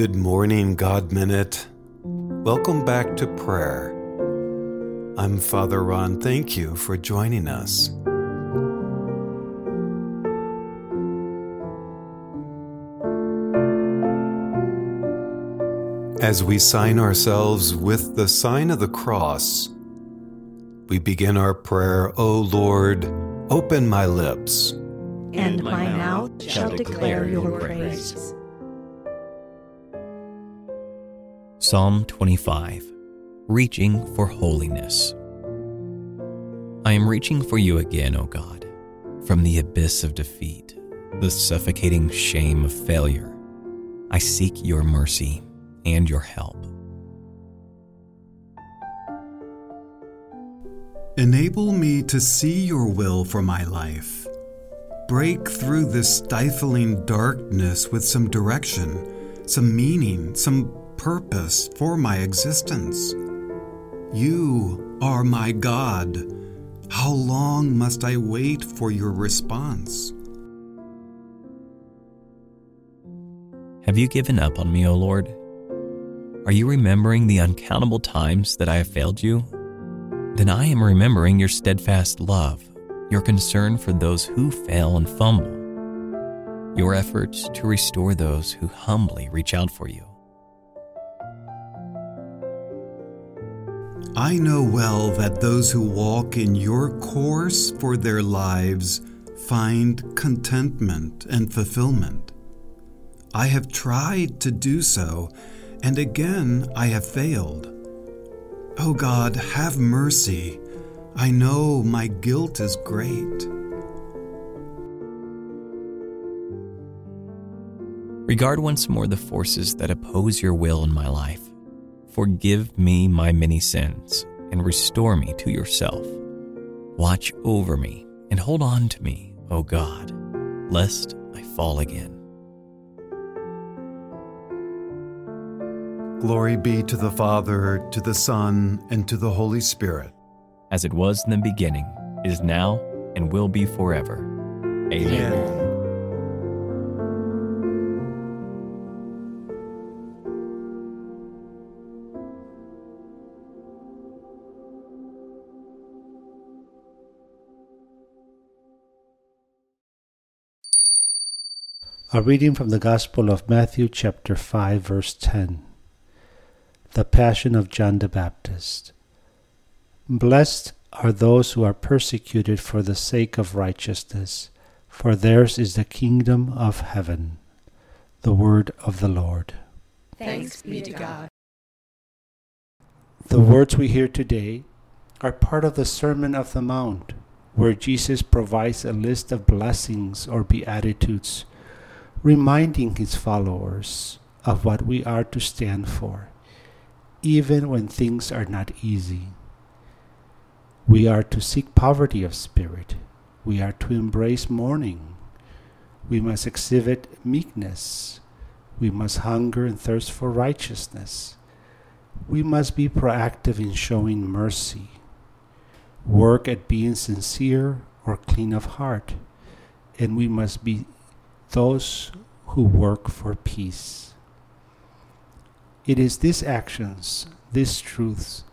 Good morning, God Minute. Welcome back to prayer. I'm Father Ron. Thank you for joining us. As we sign ourselves with the sign of the cross, we begin our prayer, O Lord, open my lips, and my mouth shall declare your praise. Psalm 25 Reaching for Holiness. I am reaching for you again, O God, from the abyss of defeat, the suffocating shame of failure. I seek your mercy and your help. Enable me to see your will for my life. Break through this stifling darkness with some direction, some meaning, some purpose for my existence. You are my God. How long must I wait for your response? Have you given up on me, O Lord? Are you remembering the uncountable times that I have failed you? Then I am remembering your steadfast love, your concern for those who fail and fumble, your efforts to restore those who humbly reach out for you. I know well that those who walk in your course for their lives find contentment and fulfillment. I have tried to do so and again I have failed. O oh God, have mercy. I know my guilt is great. Regard once more the forces that oppose your will in my life. Forgive me my many sins and restore me to yourself. Watch over me and hold on to me, O God, lest I fall again. Glory be to the Father, to the Son, and to the Holy Spirit. As it was in the beginning, is now, and will be forever. Amen. Amen. A reading from the Gospel of Matthew, chapter 5, verse 10 the Passion of John the Baptist. Blessed are those who are persecuted for the sake of righteousness, for theirs is the kingdom of heaven. The word of the Lord. Thanks be to God. The words we hear today are part of the Sermon of the Mount, where Jesus provides a list of blessings or beatitudes, reminding his followers of what we are to stand for even when things are not easy. We are to seek poverty of spirit. We are to embrace mourning. We must exhibit meekness. We must hunger and thirst for righteousness. We must be proactive in showing mercy. Work at being sincere or clean of heart. And we must be those who work for peace. It is these actions, these truths,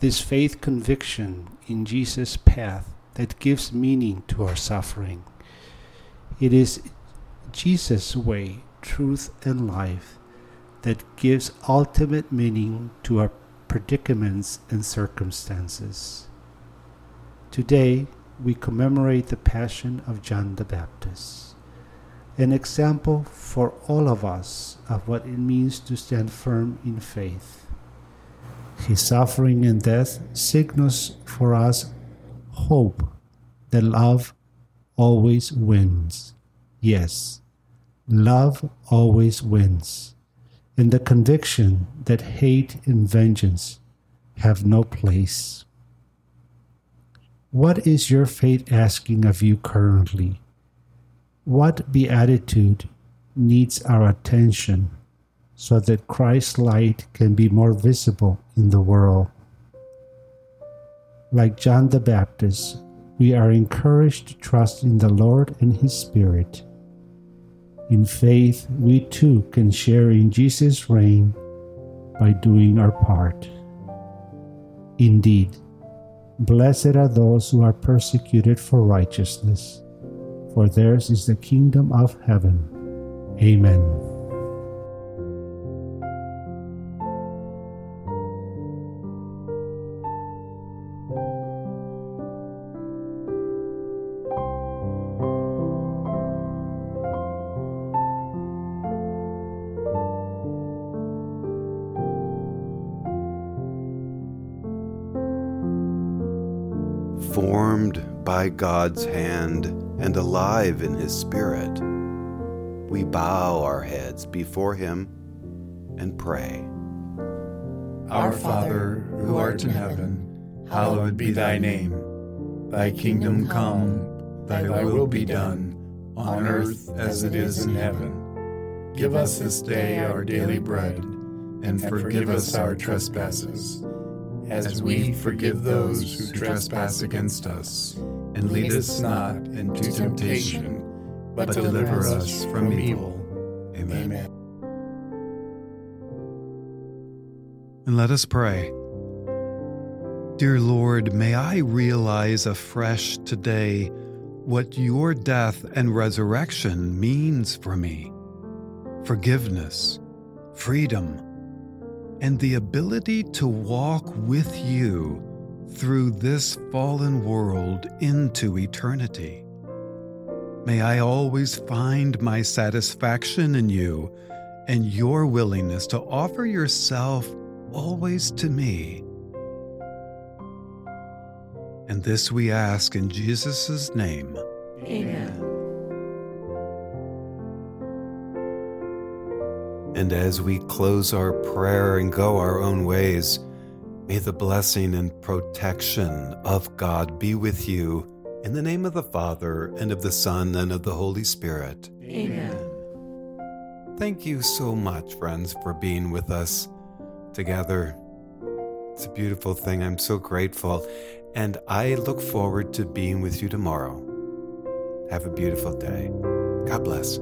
this faith conviction in Jesus' path that gives meaning to our suffering. It is Jesus' way, truth, and life that gives ultimate meaning to our predicaments and circumstances. Today, we commemorate the Passion of John the Baptist an example for all of us of what it means to stand firm in faith. His suffering and death signals for us hope that love always wins. Yes, love always wins, and the conviction that hate and vengeance have no place. What is your faith asking of you currently? What beatitude needs our attention so that Christ's light can be more visible in the world? Like John the Baptist, we are encouraged to trust in the Lord and His Spirit. In faith, we too can share in Jesus' reign by doing our part. Indeed, blessed are those who are persecuted for righteousness, for theirs is the kingdom of heaven. Amen. formed by God's hand and alive in His Spirit, we bow our heads before Him and pray. Our Father, who art in heaven, hallowed be thy name. Thy kingdom come, thy will be done, on earth as it is in heaven. Give us this day our daily bread, and forgive us our trespasses as we forgive those who trespass against us. And lead us not into temptation, but deliver us from evil. Amen. And let us pray. Dear Lord, may I realize afresh today what your death and resurrection means for me forgiveness, freedom, and the ability to walk with you through this fallen world into eternity. May I always find my satisfaction in you and your willingness to offer yourself always to me. And this we ask in Jesus' name. Amen. And as we close our prayer and go our own ways, may the blessing and protection of God be with you in the name of the Father, and of the Son, and of the Holy Spirit. Amen. Thank you so much, friends, for being with us together. It's a beautiful thing. I'm so grateful. And I look forward to being with you tomorrow. Have a beautiful day. God bless.